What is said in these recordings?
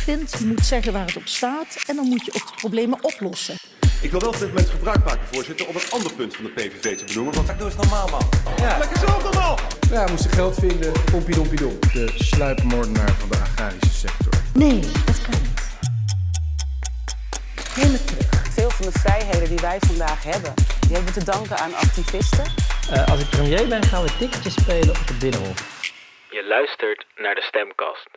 vindt. Je moet zeggen waar het op staat en dan moet je ook de problemen oplossen. Ik wil wel op dit moment gebruik maken, voorzitter, om een ander punt van de PVV te benoemen. Want doe eens normaal, man. Ja. Lekker zo normaal. Ja, we moesten geld vinden. Pompie dompie dom. De sluipmoordenaar van de agrarische sector. Nee, dat kan niet. Neem het terug. Veel van de vrijheden die wij vandaag hebben, die hebben we te danken aan activisten. Uh, als ik premier ben, gaan we ticketjes spelen op het Binnenhof. Je luistert naar de stemkast.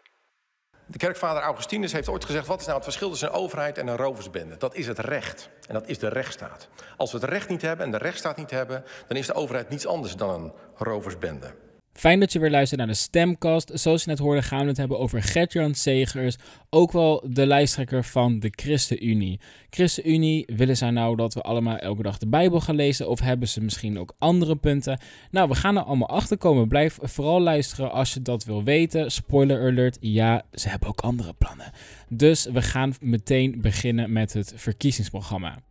De kerkvader Augustinus heeft ooit gezegd: wat is nou het verschil tussen een overheid en een roversbende? Dat is het recht. En dat is de rechtsstaat. Als we het recht niet hebben en de rechtsstaat niet hebben, dan is de overheid niets anders dan een roversbende. Fijn dat je weer luistert naar de Stemcast. Zoals je net hoorde gaan we het hebben over Gertjan Segers, ook wel de lijsttrekker van de ChristenUnie. ChristenUnie, willen zij nou dat we allemaal elke dag de Bijbel gaan lezen of hebben ze misschien ook andere punten? Nou, we gaan er allemaal achter komen. Blijf vooral luisteren als je dat wil weten. Spoiler alert, ja, ze hebben ook andere plannen. Dus we gaan meteen beginnen met het verkiezingsprogramma.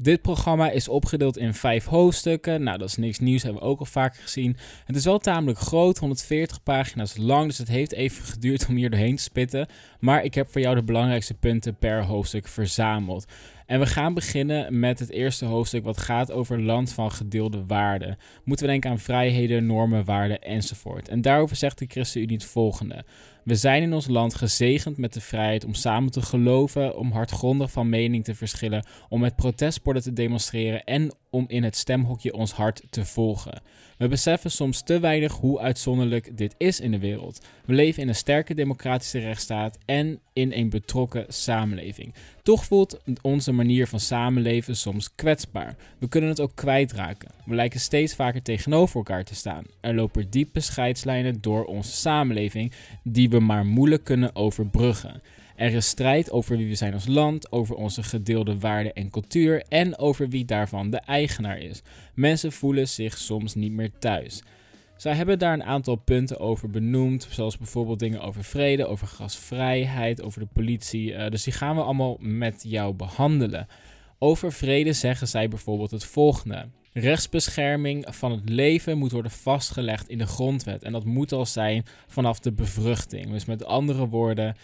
Dit programma is opgedeeld in vijf hoofdstukken. Nou, dat is niks nieuws, hebben we ook al vaker gezien. Het is wel tamelijk groot, 140 pagina's lang, dus het heeft even geduurd om hier doorheen te spitten. Maar ik heb voor jou de belangrijkste punten per hoofdstuk verzameld. En we gaan beginnen met het eerste hoofdstuk wat gaat over land van gedeelde waarden. Moeten we denken aan vrijheden, normen, waarden enzovoort. En daarover zegt de ChristenUnie het volgende. We zijn in ons land gezegend met de vrijheid om samen te geloven, om hardgrondig van mening te verschillen, om met protestborden te demonstreren en om in het stemhokje ons hart te volgen. We beseffen soms te weinig hoe uitzonderlijk dit is in de wereld. We leven in een sterke democratische rechtsstaat en in een betrokken samenleving. Toch voelt onze manier van samenleven soms kwetsbaar. We kunnen het ook kwijtraken. We lijken steeds vaker tegenover elkaar te staan. Er lopen diepe scheidslijnen door onze samenleving die we maar moeilijk kunnen overbruggen. Er is strijd over wie we zijn als land, over onze gedeelde waarden en cultuur en over wie daarvan de eigenaar is. Mensen voelen zich soms niet meer thuis. Zij hebben daar een aantal punten over benoemd, zoals bijvoorbeeld dingen over vrede, over gasvrijheid, over de politie. Uh, dus die gaan we allemaal met jou behandelen. Over vrede zeggen zij bijvoorbeeld het volgende. Rechtsbescherming van het leven moet worden vastgelegd in de grondwet. En dat moet al zijn vanaf de bevruchting. Dus met andere woorden,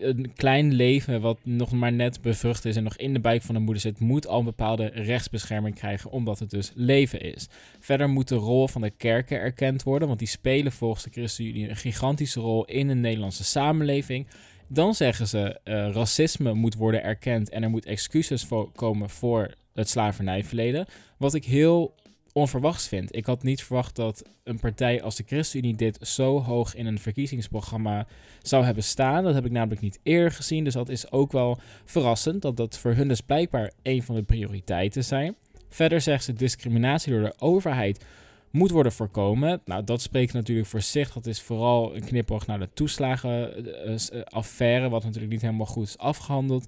een klein leven wat nog maar net bevrucht is en nog in de buik van de moeder zit, moet al een bepaalde rechtsbescherming krijgen, omdat het dus leven is. Verder moet de rol van de kerken erkend worden, want die spelen volgens de ChristenUnie een gigantische rol in de Nederlandse samenleving. Dan zeggen ze, uh, racisme moet worden erkend en er moet excuses komen voor het slavernijverleden. Wat ik heel onverwachts vind. Ik had niet verwacht dat een partij als de ChristenUnie dit zo hoog in een verkiezingsprogramma zou hebben staan. Dat heb ik namelijk niet eerder gezien. Dus dat is ook wel verrassend dat dat voor hun dus blijkbaar een van de prioriteiten zijn. Verder zegt ze discriminatie door de overheid moet worden voorkomen. Nou, dat spreekt natuurlijk voor zich. Dat is vooral een knipoog naar de toeslagenaffaire, wat natuurlijk niet helemaal goed is afgehandeld.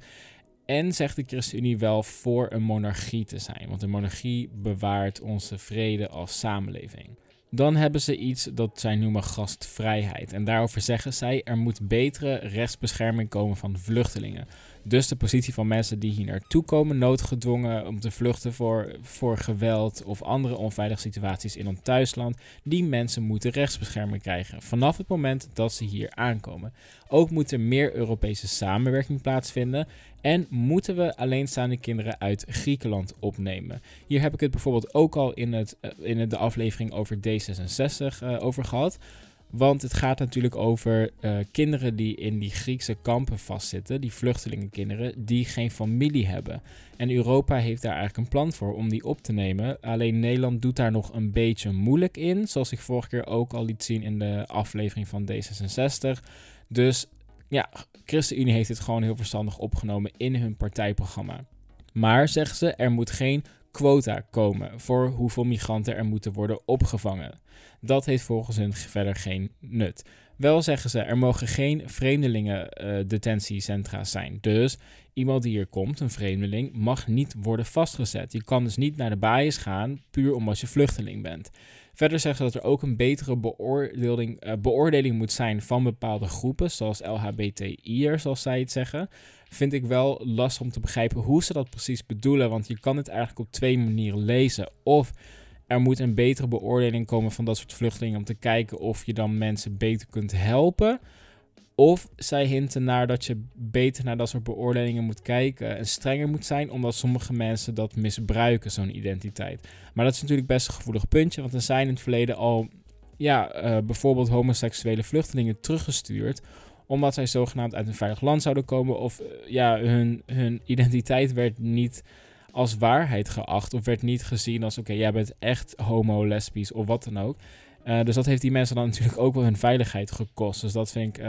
En zegt de ChristenUnie wel voor een monarchie te zijn, want een monarchie bewaart onze vrede als samenleving. Dan hebben ze iets dat zij noemen gastvrijheid. En daarover zeggen zij er moet betere rechtsbescherming komen van vluchtelingen. Dus de positie van mensen die hier naartoe komen, noodgedwongen om te vluchten voor, voor geweld of andere onveilige situaties in ons thuisland, die mensen moeten rechtsbescherming krijgen vanaf het moment dat ze hier aankomen. Ook moet er meer Europese samenwerking plaatsvinden en moeten we alleenstaande kinderen uit Griekenland opnemen. Hier heb ik het bijvoorbeeld ook al in, het, eh, in de aflevering over D66 uh, eh, over gehad. Want het gaat natuurlijk over uh, kinderen die in die Griekse kampen vastzitten, die vluchtelingenkinderen, die geen familie hebben. En Europa heeft daar eigenlijk een plan voor om die op te nemen. Alleen Nederland doet daar nog een beetje moeilijk in, zoals ik vorige keer ook al liet zien in de aflevering van D66. Dus ja, ChristenUnie heeft dit gewoon heel verstandig opgenomen in hun partijprogramma. Maar, zeggen ze, er moet geen quota komen voor hoeveel migranten er moeten worden opgevangen. Dat heeft volgens hen verder geen nut. Wel zeggen ze, er mogen geen vreemdelingen-detentiecentra zijn. Dus iemand die hier komt, een vreemdeling, mag niet worden vastgezet. Je kan dus niet naar de baaiers gaan, puur omdat je vluchteling bent. Verder zeggen ze dat er ook een betere beoordeling, uh, beoordeling moet zijn van bepaalde groepen, zoals LHBTI'ers, zoals zij het zeggen. Vind ik wel lastig om te begrijpen hoe ze dat precies bedoelen, want je kan het eigenlijk op twee manieren lezen. Of er moet een betere beoordeling komen van dat soort vluchtelingen om te kijken of je dan mensen beter kunt helpen. Of zij hinten naar dat je beter naar dat soort beoordelingen moet kijken en strenger moet zijn, omdat sommige mensen dat misbruiken, zo'n identiteit. Maar dat is natuurlijk best een gevoelig puntje, want er zijn in het verleden al ja, uh, bijvoorbeeld homoseksuele vluchtelingen teruggestuurd omdat zij zogenaamd uit een veilig land zouden komen of uh, ja, hun, hun identiteit werd niet als waarheid geacht of werd niet gezien als oké, jij bent echt homo, lesbisch of wat dan ook. Uh, dus dat heeft die mensen dan natuurlijk ook wel hun veiligheid gekost. Dus dat vind ik.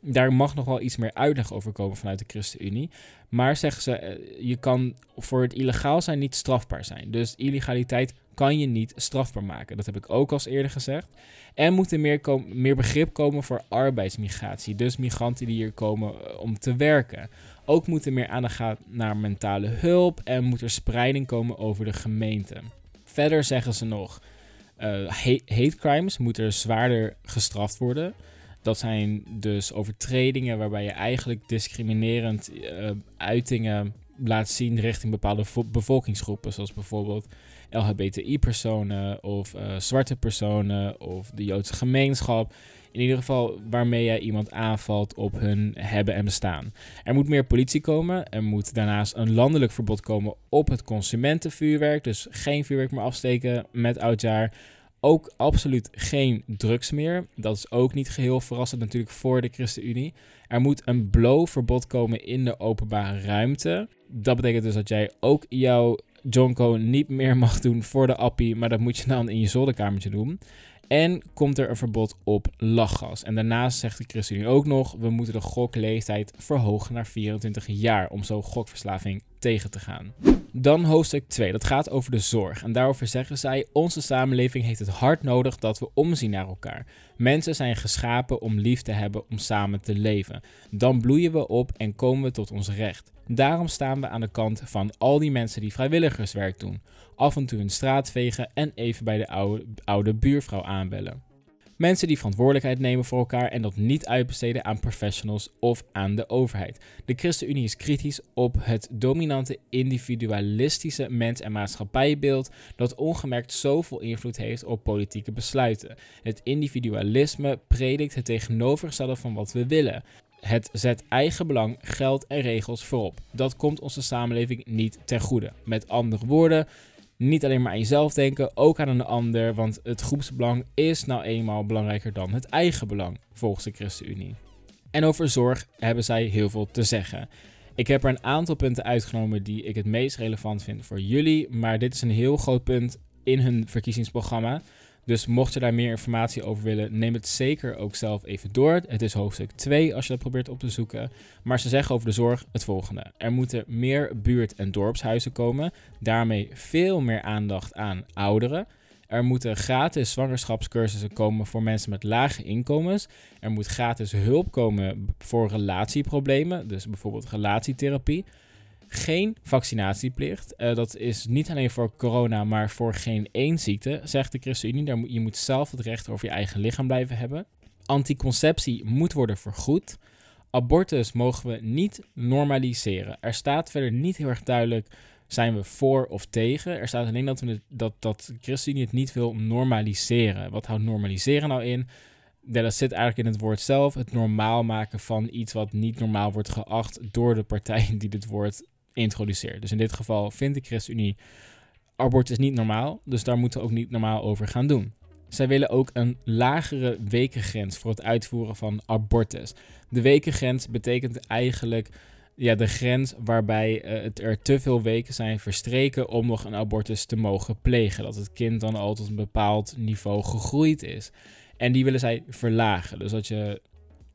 Daar mag nog wel iets meer uitleg over komen vanuit de ChristenUnie. Maar zeggen ze, uh, je kan voor het illegaal zijn niet strafbaar zijn. Dus illegaliteit kan je niet strafbaar maken. Dat heb ik ook al eerder gezegd. En moet er meer, meer begrip komen voor arbeidsmigratie. Dus migranten die hier komen om te werken. Ook moet er meer aandacht naar mentale hulp en moet er spreiding komen over de gemeente. Verder zeggen ze nog, uh, hate, hate crimes moeten zwaarder gestraft worden. Dat zijn dus overtredingen waarbij je eigenlijk discriminerend uh, uitingen laat zien richting bepaalde bevolkingsgroepen, zoals bijvoorbeeld LHBTI-personen of uh, zwarte personen of de Joodse gemeenschap. In ieder geval waarmee jij iemand aanvalt op hun hebben en bestaan. Er moet meer politie komen. Er moet daarnaast een landelijk verbod komen op het consumentenvuurwerk. Dus geen vuurwerk meer afsteken met oudjaar. Ook absoluut geen drugs meer. Dat is ook niet geheel verrassend natuurlijk voor de ChristenUnie. Er moet een blow-verbod komen in de openbare ruimte. Dat betekent dus dat jij ook jouw Jonko niet meer mag doen voor de appie, maar dat moet je dan in je zolderkamertje doen. En komt er een verbod op lachgas. En daarnaast zegt de ChristenUnie ook nog: we moeten de gokleeftijd verhogen naar 24 jaar om zo gokverslaving tegen te gaan. Dan hoofdstuk 2, dat gaat over de zorg. En daarover zeggen zij: Onze samenleving heeft het hard nodig dat we omzien naar elkaar. Mensen zijn geschapen om lief te hebben, om samen te leven. Dan bloeien we op en komen we tot ons recht. Daarom staan we aan de kant van al die mensen die vrijwilligerswerk doen. Af en toe een straat vegen en even bij de oude, oude buurvrouw aanbellen. Mensen die verantwoordelijkheid nemen voor elkaar en dat niet uitbesteden aan professionals of aan de overheid. De ChristenUnie is kritisch op het dominante individualistische mens- en maatschappijbeeld dat ongemerkt zoveel invloed heeft op politieke besluiten. Het individualisme predikt het tegenovergestelde van wat we willen. Het zet eigen belang, geld en regels voorop. Dat komt onze samenleving niet ten goede. Met andere woorden, niet alleen maar aan jezelf denken, ook aan een ander, want het groepsbelang is nou eenmaal belangrijker dan het eigen belang, volgens de ChristenUnie. En over zorg hebben zij heel veel te zeggen. Ik heb er een aantal punten uitgenomen die ik het meest relevant vind voor jullie, maar dit is een heel groot punt in hun verkiezingsprogramma. Dus mocht je daar meer informatie over willen, neem het zeker ook zelf even door. Het is hoofdstuk 2 als je dat probeert op te zoeken. Maar ze zeggen over de zorg het volgende. Er moeten meer buurt- en dorpshuizen komen. Daarmee veel meer aandacht aan ouderen. Er moeten gratis zwangerschapscursussen komen voor mensen met lage inkomens. Er moet gratis hulp komen voor relatieproblemen, dus bijvoorbeeld relatietherapie geen vaccinatieplicht. Uh, dat is niet alleen voor corona, maar voor geen één ziekte, zegt de ChristenUnie. Je moet zelf het recht over je eigen lichaam blijven hebben. Anticonceptie moet worden vergoed. Abortus mogen we niet normaliseren. Er staat verder niet heel erg duidelijk zijn we voor of tegen. Er staat alleen dat, we dat, dat ChristenUnie het niet wil normaliseren. Wat houdt normaliseren nou in? Dat zit eigenlijk in het woord zelf. Het normaal maken van iets wat niet normaal wordt geacht door de partij die dit woord introduceert. Dus in dit geval vindt de ChristenUnie abortus niet normaal, dus daar moeten we ook niet normaal over gaan doen. Zij willen ook een lagere wekengrens voor het uitvoeren van abortus. De wekengrens betekent eigenlijk ja, de grens waarbij uh, het er te veel weken zijn verstreken om nog een abortus te mogen plegen. Dat het kind dan al tot een bepaald niveau gegroeid is. En die willen zij verlagen. Dus dat je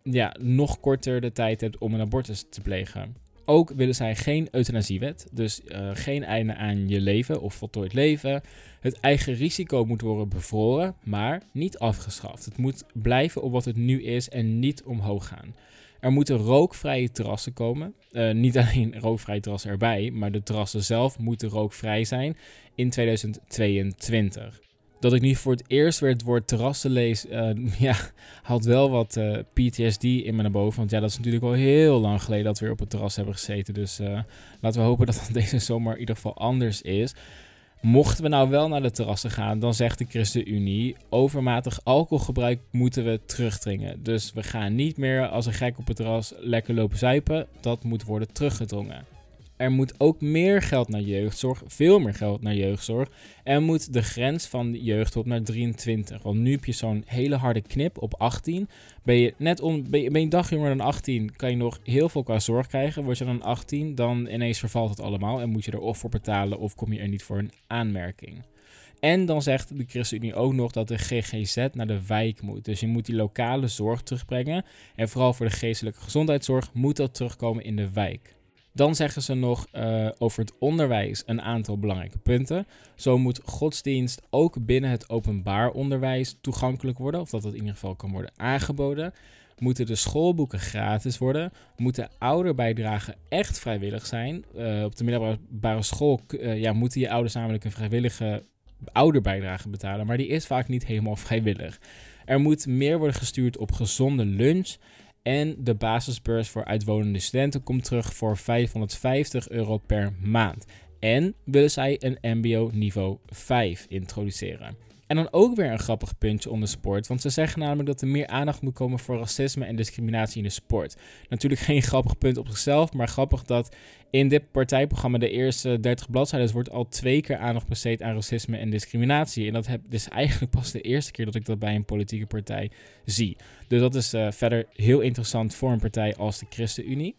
ja, nog korter de tijd hebt om een abortus te plegen. Ook willen zij geen euthanasiewet, dus uh, geen einde aan je leven of voltooid leven. Het eigen risico moet worden bevroren, maar niet afgeschaft. Het moet blijven op wat het nu is en niet omhoog gaan. Er moeten rookvrije terrassen komen. Uh, niet alleen rookvrije terrassen erbij, maar de terrassen zelf moeten rookvrij zijn in 2022 dat ik nu voor het eerst weer het woord terrassen lees, uh, ja, haalt wel wat eh, PTSD in me naar boven. Want ja, dat is natuurlijk al heel lang geleden dat we weer op het terras hebben gezeten. Dus uh, laten we hopen dat dat deze zomer in ieder geval anders is. Mochten we nou wel naar de terrassen gaan, dan zegt de ChristenUnie: overmatig alcoholgebruik moeten we terugdringen. Dus we gaan niet meer als een gek op het terras lekker lopen zuipen. Dat moet worden teruggedrongen. Er moet ook meer geld naar jeugdzorg, veel meer geld naar jeugdzorg. Er moet de grens van jeugdhulp naar 23. Want nu heb je zo'n hele harde knip op 18. Ben je net om, ben je, dag jonger dan 18, kan je nog heel veel qua zorg krijgen. Word je dan 18, dan ineens vervalt het allemaal en moet je er of voor betalen of kom je er niet voor een aanmerking. En dan zegt de ChristenUnie ook nog dat de GGZ naar de wijk moet. Dus je moet die lokale zorg terugbrengen. En vooral voor de geestelijke gezondheidszorg moet dat terugkomen in de wijk. Dan zeggen ze nog uh, over het onderwijs een aantal belangrijke punten. Zo moet godsdienst ook binnen het openbaar onderwijs toegankelijk worden, of dat dat in ieder geval kan worden aangeboden. Moeten de schoolboeken gratis worden? Moeten ouderbijdragen echt vrijwillig zijn? Uh, op de middelbare school uh, ja, moeten je ouders namelijk een vrijwillige ouderbijdrage betalen, maar die is vaak niet helemaal vrijwillig. Er moet meer worden gestuurd op gezonde lunch en de basisbeurs voor uitwonende studenten komt terug voor 550 euro per maand. En willen zij een MBO niveau 5 introduceren. En dan ook weer een grappig puntje onder sport. Want ze zeggen namelijk dat er meer aandacht moet komen voor racisme en discriminatie in de sport. Natuurlijk geen grappig punt op zichzelf, maar grappig dat in dit partijprogramma de eerste 30 bladzijden wordt al twee keer aandacht besteed aan racisme en discriminatie. En dat heb, is eigenlijk pas de eerste keer dat ik dat bij een politieke partij zie. Dus dat is uh, verder heel interessant voor een partij als de ChristenUnie.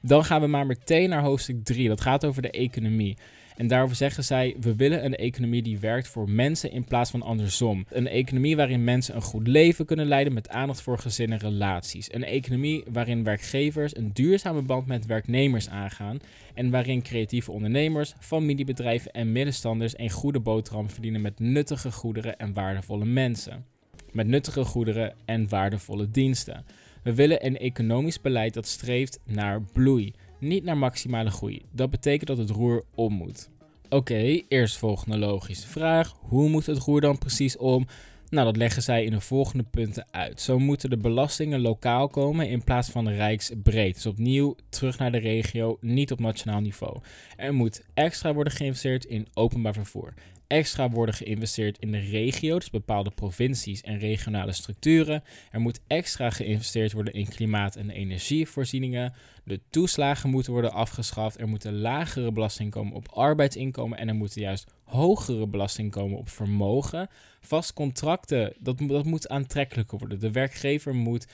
Dan gaan we maar meteen naar hoofdstuk 3. Dat gaat over de economie. En daarover zeggen zij: we willen een economie die werkt voor mensen in plaats van andersom. Een economie waarin mensen een goed leven kunnen leiden met aandacht voor gezin en relaties. Een economie waarin werkgevers een duurzame band met werknemers aangaan. En waarin creatieve ondernemers, familiebedrijven en middenstanders een goede boterham verdienen met nuttige goederen en waardevolle mensen. Met nuttige goederen en waardevolle diensten. We willen een economisch beleid dat streeft naar bloei niet naar maximale groei. Dat betekent dat het roer om moet. Oké, okay, eerst volgende logische vraag. Hoe moet het roer dan precies om? Nou, dat leggen zij in de volgende punten uit. Zo moeten de belastingen lokaal komen in plaats van rijksbreed. Dus opnieuw terug naar de regio, niet op nationaal niveau. Er moet extra worden geïnvesteerd in openbaar vervoer extra worden geïnvesteerd in de regio, dus bepaalde provincies en regionale structuren. Er moet extra geïnvesteerd worden in klimaat- en energievoorzieningen. De toeslagen moeten worden afgeschaft. Er moeten lagere belasting komen op arbeidsinkomen en er moeten juist hogere belasting komen op vermogen. Vast contracten, dat, dat moet aantrekkelijker worden. De werkgever moet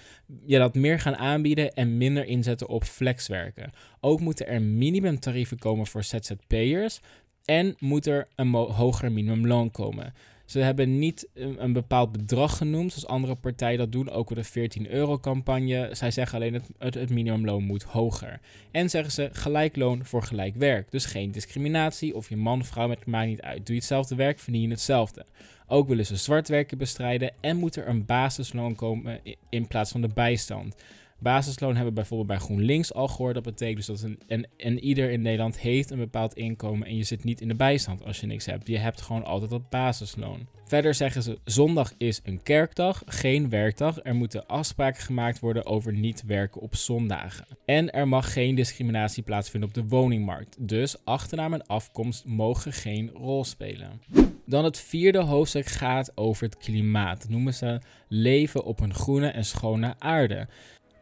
ja, dat meer gaan aanbieden en minder inzetten op flexwerken. Ook moeten er minimumtarieven komen voor ZZP'ers. En moet er een hoger minimumloon komen. Ze hebben niet een, bepaald bedrag genoemd, zoals andere partijen dat doen, ook de 14 euro campagne. Zij zeggen alleen het, het, het minimumloon moet hoger. En zeggen ze gelijk loon voor gelijk werk. Dus geen discriminatie of je man of vrouw, met maakt niet uit. Doe je hetzelfde werk, verdien je hetzelfde. Ook willen ze zwartwerken bestrijden en moet er een basisloon komen in plaats van de bijstand. Basisloon hebben we bijvoorbeeld bij GroenLinks al gehoord. Dat betekent dus dat een, en, en ieder in Nederland heeft een bepaald inkomen en je zit niet in de bijstand als je niks hebt. Je hebt gewoon altijd dat basisloon. Verder zeggen ze, zondag is een kerkdag, geen werkdag. Er moeten afspraken gemaakt worden over niet werken op zondagen. En er mag geen discriminatie plaatsvinden op de woningmarkt. Dus achternaam en afkomst mogen geen rol spelen. Dan het vierde hoofdstuk gaat over het klimaat. Dat noemen ze leven op een groene en schone aarde.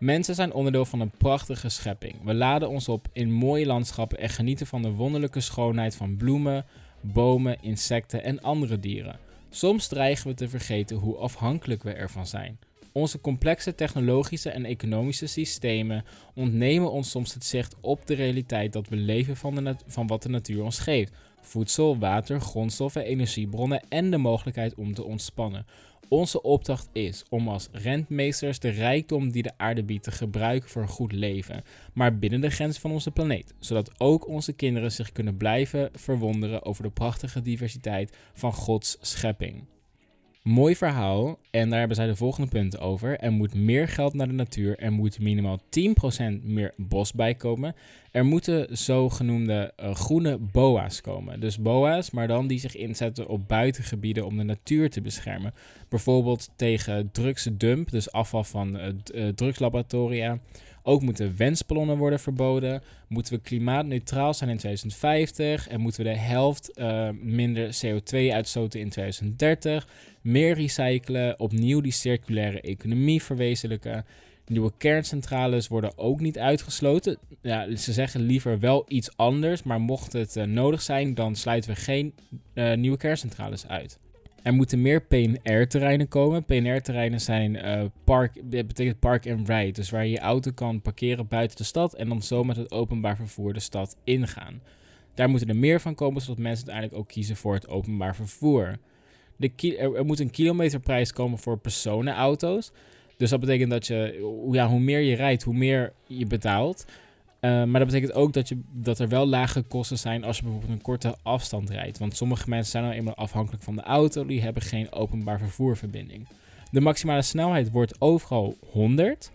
Mensen zijn onderdeel van een prachtige schepping. We laden ons op in mooie landschappen en genieten van de wonderlijke schoonheid van bloemen, bomen, insecten en andere dieren. Soms dreigen we te vergeten hoe afhankelijk we ervan zijn. Onze complexe technologische en economische systemen ontnemen ons soms het zicht op de realiteit dat we leven van, de van wat de natuur ons geeft: voedsel, water, grondstoffen, energiebronnen en de mogelijkheid om te ontspannen. Onze opdracht is om als rentmeesters de rijkdom die de aarde biedt te gebruiken voor een goed leven, maar binnen de grens van onze planeet, zodat ook onze kinderen zich kunnen blijven verwonderen over de prachtige diversiteit van Gods schepping. Mooi verhaal. En daar hebben zij de volgende punten over. Er moet meer geld naar de natuur. Er moet minimaal 10% meer bos bij komen. Er moeten zogenoemde uh, groene BOA's komen. Dus BOA's, maar dan die zich inzetten op buitengebieden om de natuur te beschermen. Bijvoorbeeld tegen drugsdump, dus afval van uh, drugslaboratoria. Ook moeten wensballonnen worden verboden. Moeten we klimaatneutraal zijn in 2050. En moeten we de helft uh, minder CO2 uitstoten in 2030. Meer recyclen. Opnieuw die circulaire economie verwezenlijken. Nieuwe kerncentrales worden ook niet uitgesloten. Ja, ze zeggen liever wel iets anders, maar mocht het uh, nodig zijn, dan sluiten we geen uh, nieuwe kerncentrales uit. Er moeten meer PNR-terreinen komen. PNR-terreinen zijn uh, park, dat betekent park and ride. Dus waar je je auto kan parkeren buiten de stad en dan zo met het openbaar vervoer de stad ingaan. Daar moeten er meer van komen, zodat mensen uiteindelijk ook kiezen voor het openbaar vervoer. De er, er moet een kilometerprijs komen voor personenauto's. Dus dat betekent dat je, ja, hoe meer je rijdt, hoe meer je betaalt. Uh, maar dat betekent ook dat, je, dat er wel lage kosten zijn als je bijvoorbeeld een korte afstand rijdt. Want sommige mensen zijn nou eenmaal afhankelijk van de auto, die hebben geen openbaar vervoerverbinding. De maximale snelheid wordt overal 100.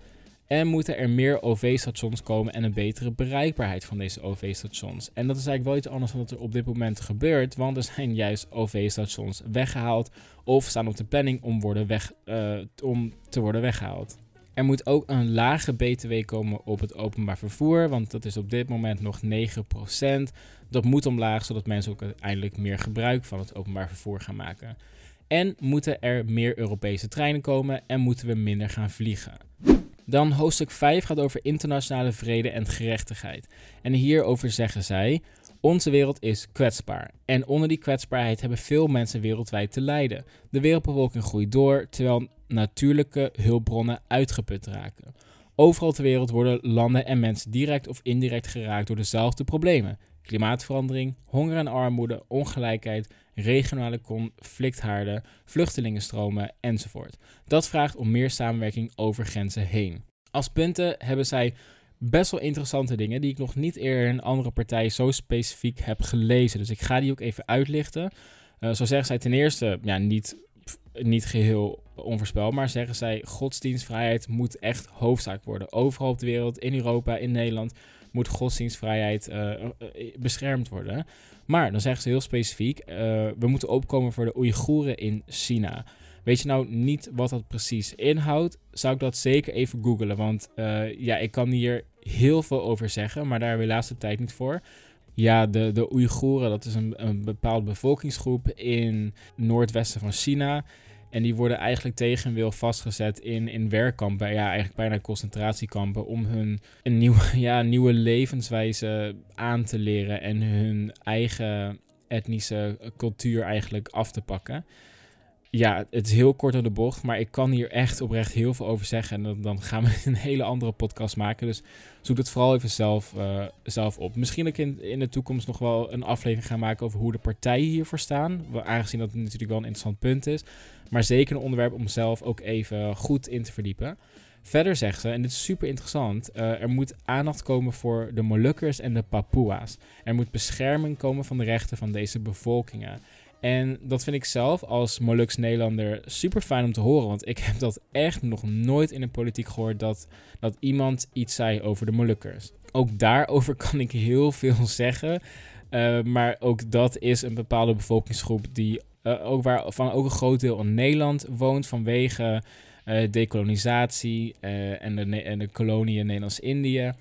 En moeten er meer OV-stations komen en een betere bereikbaarheid van deze OV-stations. En dat is eigenlijk wel iets anders dan wat er op dit moment gebeurt, want er zijn juist OV-stations weggehaald of staan op de planning om, worden weg, uh, om te worden weggehaald. Er moet ook een lage BTW komen op het openbaar vervoer, want dat is op dit moment nog 9%. Dat moet omlaag, zodat mensen ook uiteindelijk meer gebruik van het openbaar vervoer gaan maken. En moeten er meer Europese treinen komen en moeten we minder gaan vliegen. Dan hoofdstuk 5 gaat over internationale vrede en gerechtigheid. En hierover zeggen zij: Onze wereld is kwetsbaar. En onder die kwetsbaarheid hebben veel mensen wereldwijd te lijden. De wereldbevolking groeit door, terwijl natuurlijke hulpbronnen uitgeput raken. Overal ter wereld worden landen en mensen direct of indirect geraakt door dezelfde problemen: klimaatverandering, honger en armoede, ongelijkheid, regionale conflicthaarden, vluchtelingenstromen enzovoort. Dat vraagt om meer samenwerking over grenzen heen. Als punten hebben zij best wel interessante dingen die ik nog niet eerder in andere partij zo specifiek heb gelezen. Dus ik ga die ook even uitlichten. Uh, zo zeggen zij ten eerste, ja, niet, niet geheel onvoorspelbaar, zeggen zij godsdienstvrijheid moet echt hoofdzaak worden. Overal op de wereld, in Europa, in Nederland, moet godsdienstvrijheid uh, beschermd worden. Maar dan zeggen ze heel specifiek: we moeten opkomen voor de Oeigoeren in China. Weet je nou niet wat dat precies inhoudt? Zou ik dat zeker even googlen. Want uh, ja, ik kan hier heel veel over zeggen, maar daar hebben we de laatste tijd niet voor. Ja, de, de Oeigoeren, dat is een, een bepaalde bevolkingsgroep in noordwesten van China. En die worden eigenlijk tegen wil vastgezet in, in werkkampen. Ja, eigenlijk bijna concentratiekampen. Om hun een nieuwe, ja, nieuwe levenswijze aan te leren. En hun eigen etnische cultuur eigenlijk af te pakken. Ja, het is heel kort door de bocht. Maar ik kan hier echt oprecht heel veel over zeggen. En dan, dan gaan we een hele andere podcast maken. Dus zoek het vooral even zelf, uh, zelf op. Misschien dat ik in, in de toekomst nog wel een aflevering ga maken over hoe de partijen hiervoor staan. Aangezien dat natuurlijk wel een interessant punt is. Maar zeker een onderwerp om zelf ook even goed in te verdiepen. Verder zegt ze, en dit is super interessant, uh, er moet aandacht komen voor de Molukkers en de Papua's. Er moet bescherming komen van de rechten van deze bevolkingen. En dat vind ik zelf als Moluks Nederlander super fijn om te horen. Want ik heb dat echt nog nooit in de politiek gehoord dat, dat iemand iets zei over de Molukkers. Ook daarover kan ik heel veel zeggen. Uh, maar ook dat is een bepaalde bevolkingsgroep die uh, ook waarvan ook een groot deel in Nederland woont vanwege dekolonisatie uh, en, de, en de koloniën Nederlands-Indië.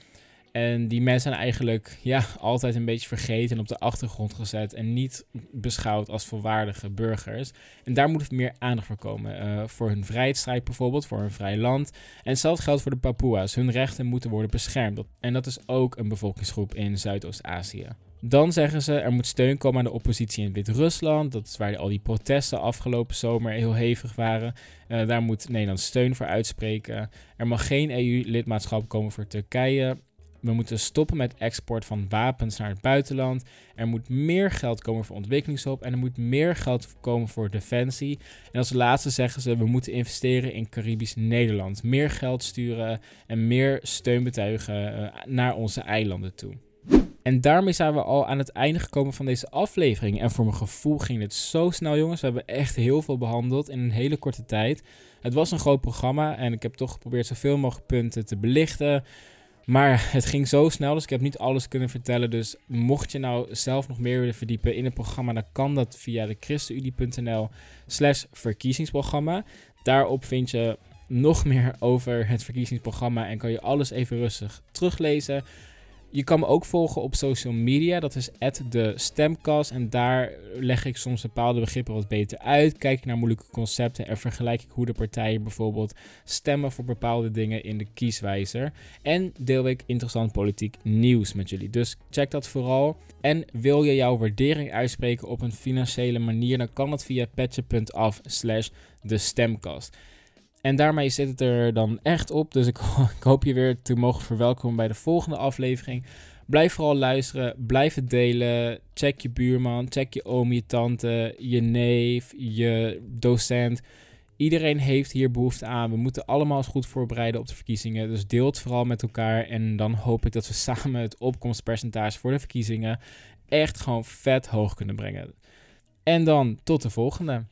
En die mensen zijn eigenlijk ja, altijd een beetje vergeten en op de achtergrond gezet en niet beschouwd als volwaardige burgers. En daar moet meer aandacht voor komen. Uh, voor hun vrijheidsstrijd bijvoorbeeld, voor een vrij land. En hetzelfde geldt voor de Papua's. Hun rechten moeten worden beschermd. En dat is ook een bevolkingsgroep in Zuidoost-Azië. Dan zeggen ze er moet steun komen aan de oppositie in Wit-Rusland. Dat is waar al die protesten afgelopen zomer heel hevig waren. Uh, daar moet Nederland steun voor uitspreken. Er mag geen EU-lidmaatschap komen voor Turkije. We moeten stoppen met export van wapens naar het buitenland. Er moet meer geld komen voor ontwikkelingshulp. En er moet meer geld komen voor defensie. En als laatste zeggen ze: we moeten investeren in Caribisch Nederland. Meer geld sturen en meer steun betuigen uh, naar onze eilanden toe. En daarmee zijn we al aan het einde gekomen van deze aflevering. En voor mijn gevoel ging dit zo snel, jongens. We hebben echt heel veel behandeld in een hele korte tijd. Het was een groot programma en ik heb toch geprobeerd zoveel mogelijk punten te belichten. Maar het ging zo snel, dus ik heb niet alles kunnen vertellen. Dus mocht je nou zelf nog meer willen verdiepen in het programma, dan kan dat via de christenunie.nl slash verkiezingsprogramma. Daarop vind je nog meer over het verkiezingsprogramma en kan je alles even rustig teruglezen. Je kan me ook volgen op social media. Dat is de stemcast. En daar leg ik soms bepaalde begrippen wat beter uit. Kijk ik naar moeilijke concepten en vergelijk ik hoe de partijen bijvoorbeeld stemmen voor bepaalde dingen in de kieswijzer. En deel ik interessant politiek nieuws met jullie. Dus check dat vooral. En wil je jouw waardering uitspreken op een financiële manier, dan kan dat via petje.af slash de stemcast. En daarmee zit het er dan echt op. Dus ik, ik, hoop je weer te mogen verwelkomen bij de volgende aflevering. Blijf vooral luisteren, blijf het delen. Check je buurman, check je oom, je tante, je neef, je docent. Iedereen heeft hier behoefte aan. We moeten allemaal eens goed voorbereiden op de verkiezingen. Dus deel het vooral met elkaar. En dan hoop ik dat we samen het opkomstpercentage voor de verkiezingen echt gewoon vet hoog kunnen brengen. En dan tot de volgende.